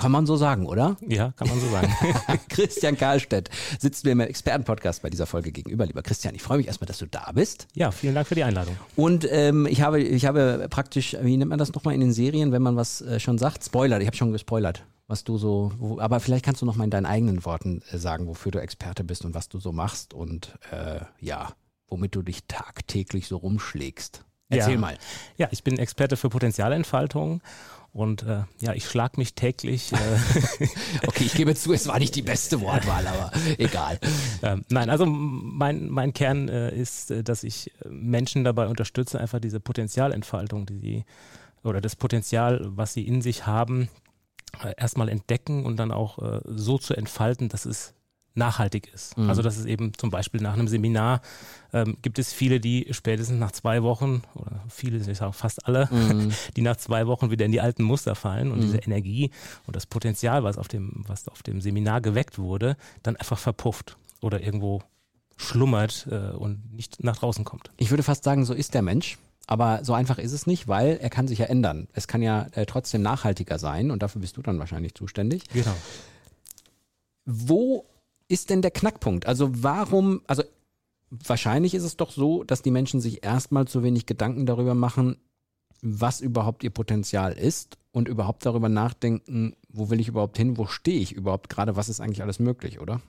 Kann man so sagen, oder? Ja, kann man so sagen. Christian Karlstedt sitzt mir im Expertenpodcast bei dieser Folge gegenüber. Lieber Christian, ich freue mich erstmal, dass du da bist. Ja, vielen Dank für die Einladung. Und ähm, ich, habe, ich habe praktisch, wie nennt man das nochmal in den Serien, wenn man was äh, schon sagt? Spoiler, ich habe schon gespoilert, was du so, wo, aber vielleicht kannst du nochmal in deinen eigenen Worten äh, sagen, wofür du Experte bist und was du so machst und äh, ja, womit du dich tagtäglich so rumschlägst. Erzähl ja. mal. Ja, ich bin Experte für Potenzialentfaltung und äh, ja, ich schlag mich täglich. Äh okay, ich gebe zu, es war nicht die beste Wortwahl, aber egal. Ähm, nein, also mein, mein Kern äh, ist, äh, dass ich Menschen dabei unterstütze, einfach diese Potenzialentfaltung, die sie oder das Potenzial, was sie in sich haben, äh, erstmal entdecken und dann auch äh, so zu entfalten, dass es nachhaltig ist. Mhm. Also dass es eben zum Beispiel nach einem Seminar ähm, gibt es viele, die spätestens nach zwei Wochen, oder viele, ich sage fast alle, mhm. die nach zwei Wochen wieder in die alten Muster fallen und mhm. diese Energie und das Potenzial, was auf dem, was auf dem Seminar geweckt wurde, dann einfach verpufft oder irgendwo schlummert äh, und nicht nach draußen kommt. Ich würde fast sagen, so ist der Mensch. Aber so einfach ist es nicht, weil er kann sich ja ändern. Es kann ja äh, trotzdem nachhaltiger sein und dafür bist du dann wahrscheinlich zuständig. Genau. Wo ist denn der Knackpunkt? Also warum, also wahrscheinlich ist es doch so, dass die Menschen sich erstmal zu wenig Gedanken darüber machen, was überhaupt ihr Potenzial ist und überhaupt darüber nachdenken, wo will ich überhaupt hin, wo stehe ich überhaupt gerade, was ist eigentlich alles möglich, oder?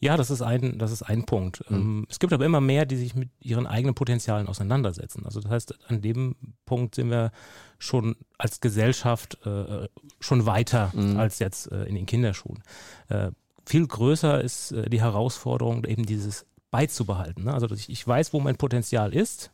Ja, das ist ein, das ist ein Punkt. Mhm. Es gibt aber immer mehr, die sich mit ihren eigenen Potenzialen auseinandersetzen. Also das heißt, an dem Punkt sind wir schon als Gesellschaft äh, schon weiter mhm. als jetzt äh, in den Kinderschuhen. Äh, viel größer ist äh, die Herausforderung, eben dieses beizubehalten. Ne? Also ich, ich weiß, wo mein Potenzial ist,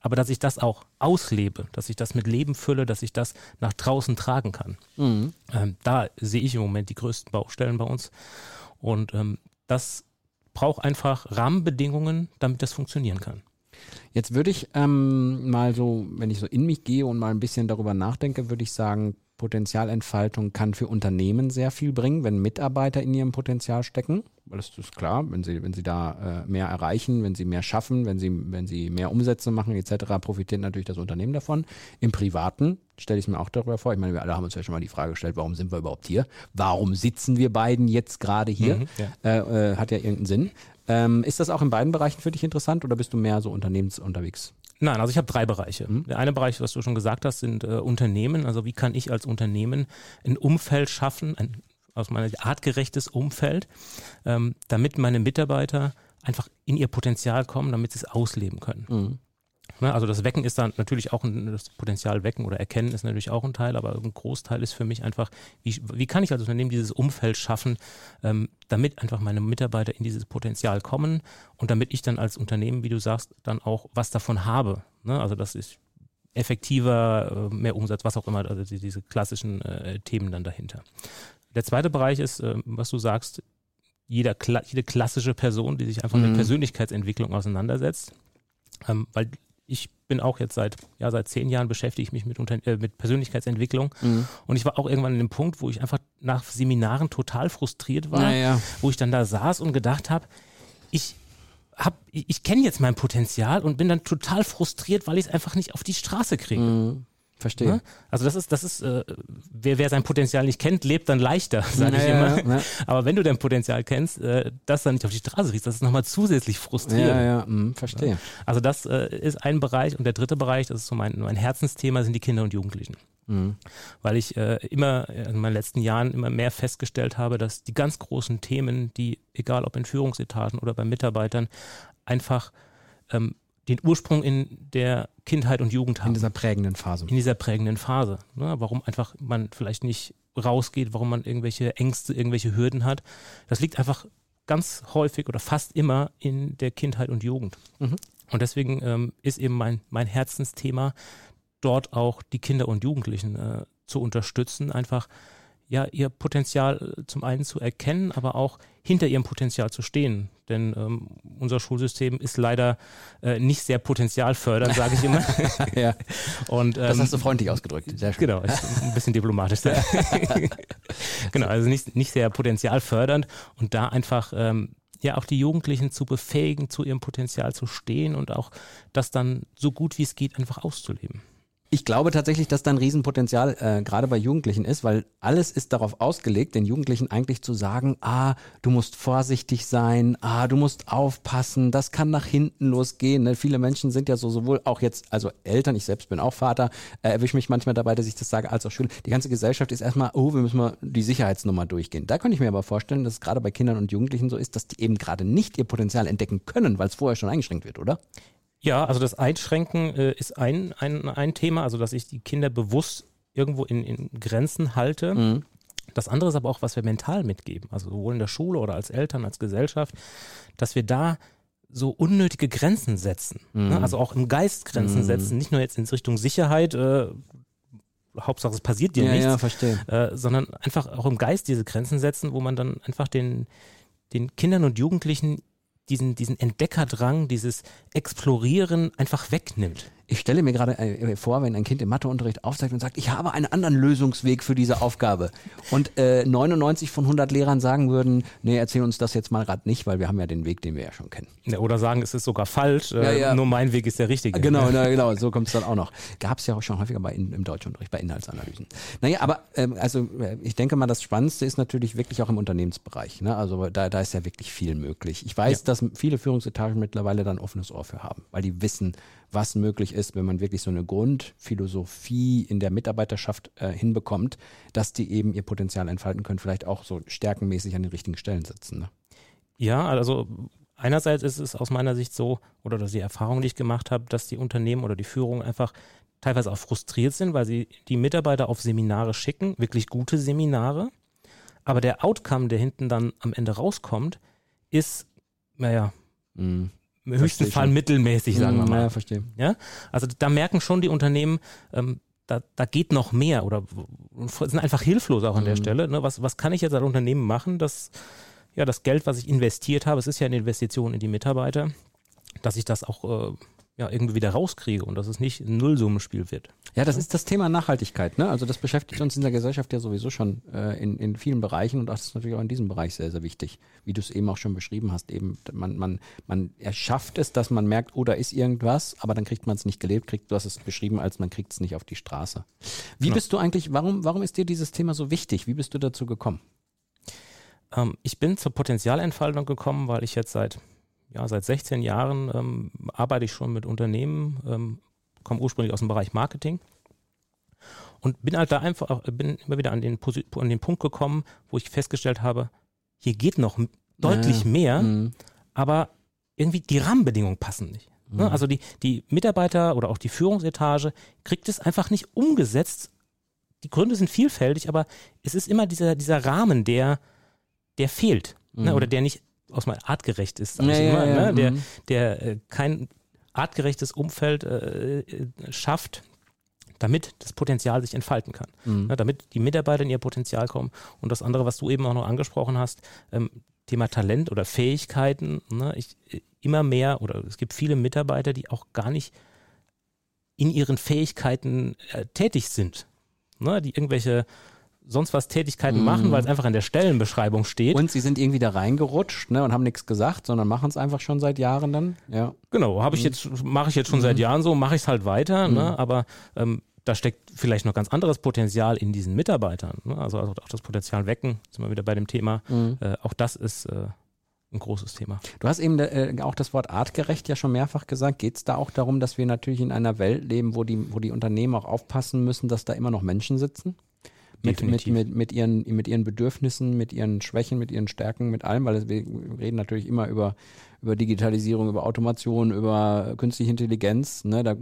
aber dass ich das auch auslebe, dass ich das mit Leben fülle, dass ich das nach draußen tragen kann. Mhm. Ähm, da sehe ich im Moment die größten Baustellen bei uns. Und ähm, das braucht einfach Rahmenbedingungen, damit das funktionieren kann. Jetzt würde ich ähm, mal so, wenn ich so in mich gehe und mal ein bisschen darüber nachdenke, würde ich sagen, Potenzialentfaltung kann für Unternehmen sehr viel bringen, wenn Mitarbeiter in ihrem Potenzial stecken. Weil das ist klar, wenn sie, wenn sie da äh, mehr erreichen, wenn sie mehr schaffen, wenn sie, wenn sie mehr Umsätze machen etc., profitiert natürlich das Unternehmen davon. Im Privaten stelle ich es mir auch darüber vor. Ich meine, wir alle haben uns ja schon mal die Frage gestellt, warum sind wir überhaupt hier? Warum sitzen wir beiden jetzt gerade hier? Mhm, ja. Äh, äh, hat ja irgendeinen Sinn. Ähm, ist das auch in beiden Bereichen für dich interessant oder bist du mehr so unternehmens unterwegs? Nein, also ich habe drei Bereiche. Mhm. Der eine Bereich, was du schon gesagt hast, sind äh, Unternehmen. Also wie kann ich als Unternehmen ein Umfeld schaffen, ein aus meiner Sicht artgerechtes Umfeld, ähm, damit meine Mitarbeiter einfach in ihr Potenzial kommen, damit sie es ausleben können. Mhm. Ne, also das Wecken ist dann natürlich auch ein, das Potenzial wecken oder erkennen ist natürlich auch ein Teil, aber ein Großteil ist für mich einfach, wie, wie kann ich als Unternehmen dieses Umfeld schaffen, ähm, damit einfach meine Mitarbeiter in dieses Potenzial kommen und damit ich dann als Unternehmen, wie du sagst, dann auch was davon habe. Ne? Also das ist effektiver, äh, mehr Umsatz, was auch immer, also diese klassischen äh, Themen dann dahinter. Der zweite Bereich ist, äh, was du sagst, jeder, jede klassische Person, die sich einfach mhm. mit Persönlichkeitsentwicklung auseinandersetzt, ähm, weil ich bin auch jetzt seit, ja, seit zehn Jahren beschäftige ich mich mit, Unter äh, mit Persönlichkeitsentwicklung. Mhm. Und ich war auch irgendwann an dem Punkt, wo ich einfach nach Seminaren total frustriert war, ja. wo ich dann da saß und gedacht habe, ich hab, ich, ich kenne jetzt mein Potenzial und bin dann total frustriert, weil ich es einfach nicht auf die Straße kriege. Mhm. Verstehe. Ne? Also das ist, das ist, äh, wer, wer sein Potenzial nicht kennt, lebt dann leichter, sage ich immer. Ja. Aber wenn du dein Potenzial kennst, äh, das dann nicht auf die Straße kriegst, das ist nochmal zusätzlich frustrierend. Ja, ja, mh, verstehe. Also das äh, ist ein Bereich und der dritte Bereich, das ist so mein, mein Herzensthema, sind die Kinder und Jugendlichen. Mhm. Weil ich äh, immer in meinen letzten Jahren immer mehr festgestellt habe, dass die ganz großen Themen, die, egal ob in Führungsetagen oder bei Mitarbeitern, einfach ähm, den Ursprung in der Kindheit und Jugend haben. In dieser prägenden Phase. In dieser prägenden Phase. Ne? Warum einfach man vielleicht nicht rausgeht, warum man irgendwelche Ängste, irgendwelche Hürden hat. Das liegt einfach ganz häufig oder fast immer in der Kindheit und Jugend. Mhm. Und deswegen ähm, ist eben mein, mein Herzensthema, dort auch die Kinder und Jugendlichen äh, zu unterstützen, einfach ja, ihr Potenzial äh, zum einen zu erkennen, aber auch hinter ihrem Potenzial zu stehen. Denn ähm, unser Schulsystem ist leider äh, nicht sehr potenzialfördernd, sage ich immer. ja. Und, ähm, das hast du freundlich ausgedrückt. Sehr schön. Genau, ein bisschen diplomatisch. genau, also nicht, nicht sehr potenzialfördernd und da einfach ähm, ja auch die Jugendlichen zu befähigen, zu ihrem Potenzial zu stehen und auch das dann so gut wie es geht einfach auszuleben. Ich glaube tatsächlich, dass da ein Riesenpotenzial äh, gerade bei Jugendlichen ist, weil alles ist darauf ausgelegt, den Jugendlichen eigentlich zu sagen, ah, du musst vorsichtig sein, ah, du musst aufpassen, das kann nach hinten losgehen. Ne? Viele Menschen sind ja so sowohl auch jetzt, also Eltern, ich selbst bin auch Vater, äh, erwische mich manchmal dabei, dass ich das sage, als auch Schüler. Die ganze Gesellschaft ist erstmal, oh, wir müssen mal die Sicherheitsnummer durchgehen. Da könnte ich mir aber vorstellen, dass es gerade bei Kindern und Jugendlichen so ist, dass die eben gerade nicht ihr Potenzial entdecken können, weil es vorher schon eingeschränkt wird, oder? Ja, also das Einschränken äh, ist ein, ein, ein Thema, also dass ich die Kinder bewusst irgendwo in, in Grenzen halte. Mhm. Das andere ist aber auch, was wir mental mitgeben, also sowohl in der Schule oder als Eltern, als Gesellschaft, dass wir da so unnötige Grenzen setzen. Ne? Mhm. Ne? Also auch im Geist Grenzen mhm. setzen, nicht nur jetzt in Richtung Sicherheit, äh, Hauptsache es passiert dir ja, nichts, ja, verstehe. Äh, sondern einfach auch im Geist diese Grenzen setzen, wo man dann einfach den, den Kindern und Jugendlichen diesen, diesen Entdeckerdrang, dieses Explorieren einfach wegnimmt. Ich stelle mir gerade äh, vor, wenn ein Kind im Matheunterricht aufzeigt und sagt, ich habe einen anderen Lösungsweg für diese Aufgabe. Und äh, 99 von 100 Lehrern sagen würden, nee, erzähl uns das jetzt mal gerade nicht, weil wir haben ja den Weg, den wir ja schon kennen. Ja, oder sagen, es ist sogar falsch, äh, ja, ja. nur mein Weg ist der richtige. Genau, na, genau, so kommt es dann auch noch. Gab es ja auch schon häufiger bei, im Deutschunterricht, bei Inhaltsanalysen. Naja, aber ähm, also äh, ich denke mal, das Spannendste ist natürlich wirklich auch im Unternehmensbereich. Ne? Also da, da ist ja wirklich viel möglich. Ich weiß, dass viele Führungsetagen mittlerweile dann offenes Ohr für haben, weil die wissen, was möglich ist, wenn man wirklich so eine Grundphilosophie in der Mitarbeiterschaft äh, hinbekommt, dass die eben ihr Potenzial entfalten können, vielleicht auch so stärkenmäßig an den richtigen Stellen sitzen. Ne? Ja, also einerseits ist es aus meiner Sicht so, oder dass die Erfahrung, die ich gemacht habe, dass die Unternehmen oder die Führung einfach teilweise auch frustriert sind, weil sie die Mitarbeiter auf Seminare schicken, wirklich gute Seminare. Aber der Outcome, der hinten dann am Ende rauskommt, ist, naja, mhm im höchsten Fall schon. mittelmäßig, sagen wir mhm, mal. Ja, verstehe. Ja? Also da merken schon die Unternehmen, ähm, da, da geht noch mehr oder sind einfach hilflos auch an der mhm. Stelle. Ne? Was, was kann ich jetzt als Unternehmen machen, dass ja das Geld, was ich investiert habe, es ist ja eine Investition in die Mitarbeiter, dass ich das auch äh, ja, irgendwie wieder rauskriege und dass es nicht ein Nullsummenspiel wird. Ja, das ist das Thema Nachhaltigkeit. Ne? Also das beschäftigt uns in der Gesellschaft ja sowieso schon äh, in, in vielen Bereichen und das ist natürlich auch in diesem Bereich sehr, sehr wichtig. Wie du es eben auch schon beschrieben hast, eben man, man, man erschafft es, dass man merkt, oh, da ist irgendwas, aber dann kriegt man es nicht gelebt, kriegt, du hast es beschrieben, als man kriegt es nicht auf die Straße. Wie genau. bist du eigentlich, warum, warum ist dir dieses Thema so wichtig? Wie bist du dazu gekommen? Ähm, ich bin zur Potenzialentfaltung gekommen, weil ich jetzt seit ja, seit 16 Jahren ähm, arbeite ich schon mit Unternehmen, ähm, komme ursprünglich aus dem Bereich Marketing und bin halt da einfach, bin immer wieder an den, an den Punkt gekommen, wo ich festgestellt habe, hier geht noch deutlich ja. mehr, mhm. aber irgendwie die Rahmenbedingungen passen nicht. Ne? Mhm. Also die, die Mitarbeiter oder auch die Führungsetage kriegt es einfach nicht umgesetzt. Die Gründe sind vielfältig, aber es ist immer dieser, dieser Rahmen, der, der fehlt. Ne? Mhm. Ne? Oder der nicht aus mal artgerecht ist, ja, immer, ja, ne? der, mhm. der äh, kein artgerechtes Umfeld äh, äh, schafft, damit das Potenzial sich entfalten kann. Mhm. Ne? Damit die Mitarbeiter in ihr Potenzial kommen. Und das andere, was du eben auch noch angesprochen hast, ähm, Thema Talent oder Fähigkeiten. Ne? Ich, immer mehr oder es gibt viele Mitarbeiter, die auch gar nicht in ihren Fähigkeiten äh, tätig sind. Ne? Die irgendwelche sonst was Tätigkeiten mm. machen, weil es einfach in der Stellenbeschreibung steht. Und sie sind irgendwie da reingerutscht ne, und haben nichts gesagt, sondern machen es einfach schon seit Jahren dann. Ja. Genau, habe ich mhm. jetzt, mache ich jetzt schon mm. seit mhm. Jahren so, mache ich es halt weiter, mm. ne, mhm. aber ähm, da steckt vielleicht noch ganz anderes Potenzial in diesen Mitarbeitern. Ne? Also, also, auch das Potenzial wecken, sind wir wieder bei dem Thema. Äh, auch das ist äh, ein großes Thema. Du hast eben äh, auch das Wort artgerecht ja schon mehrfach gesagt. Geht es da auch darum, dass wir natürlich in einer Welt leben, wo die, wo die Unternehmen auch aufpassen müssen, dass da immer noch Menschen sitzen? Mit, mit, mit, mit, ihren, mit ihren Bedürfnissen, mit ihren Schwächen, mit ihren Stärken, mit allem, weil wir reden natürlich immer über, über Digitalisierung, über Automation, über künstliche Intelligenz. Ne? Da,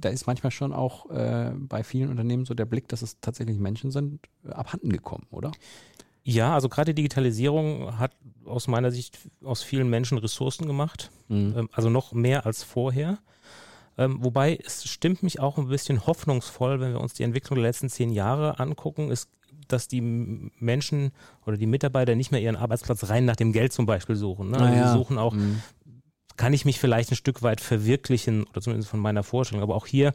da ist manchmal schon auch äh, bei vielen Unternehmen so der Blick, dass es tatsächlich Menschen sind, abhanden gekommen, oder? Ja, also gerade Digitalisierung hat aus meiner Sicht aus vielen Menschen Ressourcen gemacht, mhm. ähm, also noch mehr als vorher. Ähm, wobei es stimmt mich auch ein bisschen hoffnungsvoll, wenn wir uns die Entwicklung der letzten zehn Jahre angucken. Es dass die Menschen oder die Mitarbeiter nicht mehr ihren Arbeitsplatz rein nach dem Geld zum Beispiel suchen. Ne? Naja. Also sie suchen auch, mhm. kann ich mich vielleicht ein Stück weit verwirklichen oder zumindest von meiner Vorstellung. Aber auch hier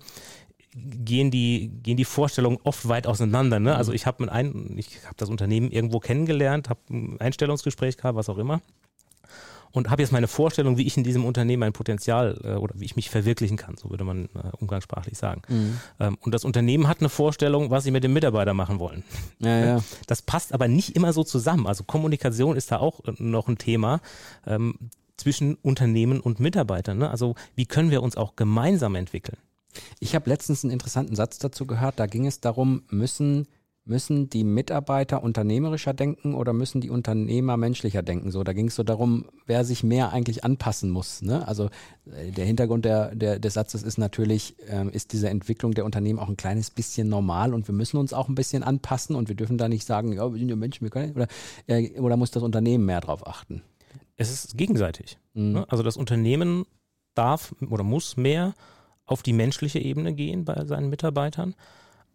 gehen die, gehen die Vorstellungen oft weit auseinander. Ne? Also ich habe hab das Unternehmen irgendwo kennengelernt, habe ein Einstellungsgespräch gehabt, was auch immer und habe jetzt meine Vorstellung, wie ich in diesem Unternehmen ein Potenzial äh, oder wie ich mich verwirklichen kann, so würde man äh, umgangssprachlich sagen. Mhm. Ähm, und das Unternehmen hat eine Vorstellung, was sie mit dem Mitarbeiter machen wollen. Ja, ja. Das passt aber nicht immer so zusammen. Also Kommunikation ist da auch äh, noch ein Thema. Ähm, zwischen Unternehmen und Mitarbeitern. Ne? Also wie können wir uns auch gemeinsam entwickeln? Ich habe letztens einen interessanten Satz dazu gehört. Da ging es darum, müssen müssen die Mitarbeiter unternehmerischer denken oder müssen die Unternehmer menschlicher denken? So, da ging es so darum, wer sich mehr eigentlich anpassen muss. Ne? Also äh, der Hintergrund der, der, des Satzes ist natürlich, äh, ist diese Entwicklung der Unternehmen auch ein kleines bisschen normal und wir müssen uns auch ein bisschen anpassen und wir dürfen da nicht sagen, ja, wir sind ja Menschen, wir können oder, äh, oder muss das Unternehmen mehr darauf achten? Es ist gegenseitig. Mhm. Ne? Also das Unternehmen darf oder muss mehr auf die menschliche Ebene gehen bei seinen Mitarbeitern,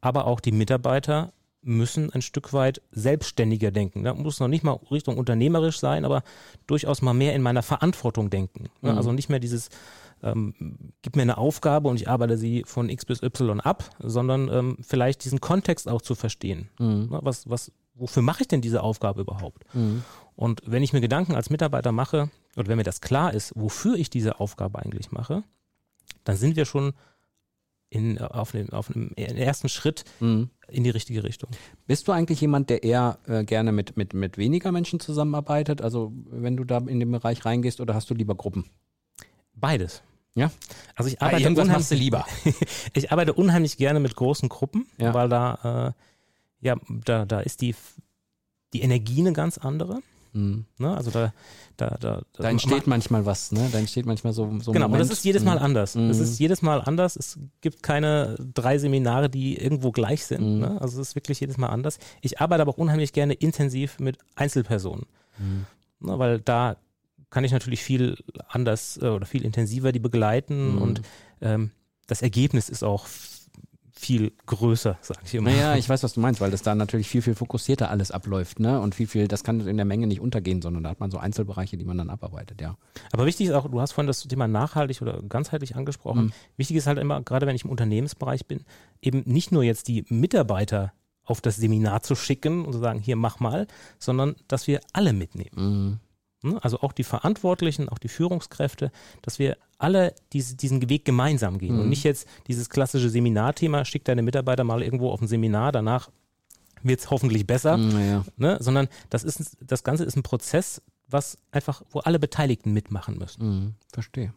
aber auch die Mitarbeiter müssen ein Stück weit selbstständiger denken. Da muss noch nicht mal Richtung unternehmerisch sein, aber durchaus mal mehr in meiner Verantwortung denken. Mhm. Also nicht mehr dieses, ähm, gib mir eine Aufgabe und ich arbeite sie von X bis Y ab, sondern ähm, vielleicht diesen Kontext auch zu verstehen. Mhm. Was, was, wofür mache ich denn diese Aufgabe überhaupt? Mhm. Und wenn ich mir Gedanken als Mitarbeiter mache, oder wenn mir das klar ist, wofür ich diese Aufgabe eigentlich mache, dann sind wir schon in, auf, dem, auf einem ersten Schritt mhm. in die richtige Richtung. Bist du eigentlich jemand, der eher äh, gerne mit, mit, mit weniger Menschen zusammenarbeitet? Also wenn du da in den Bereich reingehst oder hast du lieber Gruppen? Beides. Ja. Also ich arbeite, unheimlich, lieber. ich arbeite unheimlich gerne mit großen Gruppen, ja. weil da, äh, ja, da, da ist die, die Energie eine ganz andere. Mhm. Ne? Also da, da, da, da entsteht manchmal was, ne? Da entsteht manchmal so, so Genau, und das ist jedes Mal mhm. anders. Mhm. Es ist jedes Mal anders. Es gibt keine drei Seminare, die irgendwo gleich sind. Mhm. Ne? Also es ist wirklich jedes Mal anders. Ich arbeite aber auch unheimlich gerne intensiv mit Einzelpersonen. Mhm. Ne? Weil da kann ich natürlich viel anders äh, oder viel intensiver die begleiten mhm. und ähm, das Ergebnis ist auch viel größer, sage ich immer. Naja, ich weiß, was du meinst, weil das da natürlich viel, viel fokussierter alles abläuft, ne? Und viel, viel, das kann in der Menge nicht untergehen, sondern da hat man so Einzelbereiche, die man dann abarbeitet, ja. Aber wichtig ist auch, du hast vorhin das Thema nachhaltig oder ganzheitlich angesprochen. Mhm. Wichtig ist halt immer, gerade wenn ich im Unternehmensbereich bin, eben nicht nur jetzt die Mitarbeiter auf das Seminar zu schicken und zu sagen, hier mach mal, sondern dass wir alle mitnehmen. Mhm. Also auch die Verantwortlichen, auch die Führungskräfte, dass wir alle diese, diesen Weg gemeinsam gehen mhm. und nicht jetzt dieses klassische Seminarthema, schick deine Mitarbeiter mal irgendwo auf ein Seminar, danach wird es hoffentlich besser, mhm, ja. ne? sondern das, ist, das Ganze ist ein Prozess, was einfach, wo alle Beteiligten mitmachen müssen. Mhm, verstehe.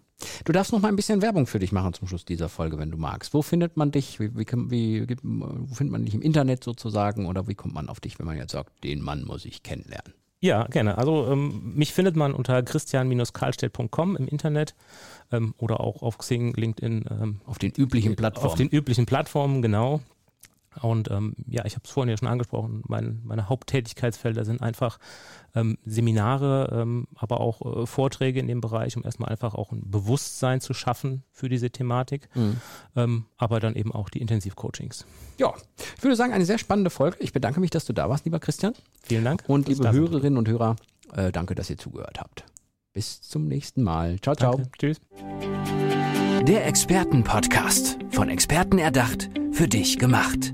Du darfst noch mal ein bisschen Werbung für dich machen zum Schluss dieser Folge, wenn du magst. Wo findet man dich? Wie, wie, wie, wo findet man dich im Internet sozusagen? Oder wie kommt man auf dich, wenn man jetzt sagt, den Mann muss ich kennenlernen? Ja, gerne. Also ähm, mich findet man unter christian-karlstedt.com im Internet ähm, oder auch auf Xing, LinkedIn. Ähm, auf den üblichen Plattformen. Auf den üblichen Plattformen, genau. Und ähm, ja, ich habe es vorhin ja schon angesprochen, mein, meine Haupttätigkeitsfelder sind einfach ähm, Seminare, ähm, aber auch äh, Vorträge in dem Bereich, um erstmal einfach auch ein Bewusstsein zu schaffen für diese Thematik, mhm. ähm, aber dann eben auch die Intensivcoachings. Ja, ich würde sagen, eine sehr spannende Folge. Ich bedanke mich, dass du da warst, lieber Christian. Vielen Dank. Und liebe Hörerinnen und Hörer, äh, danke, dass ihr zugehört habt. Bis zum nächsten Mal. Ciao, ciao. Danke. Tschüss. Der Expertenpodcast. Von Experten erdacht, für dich gemacht.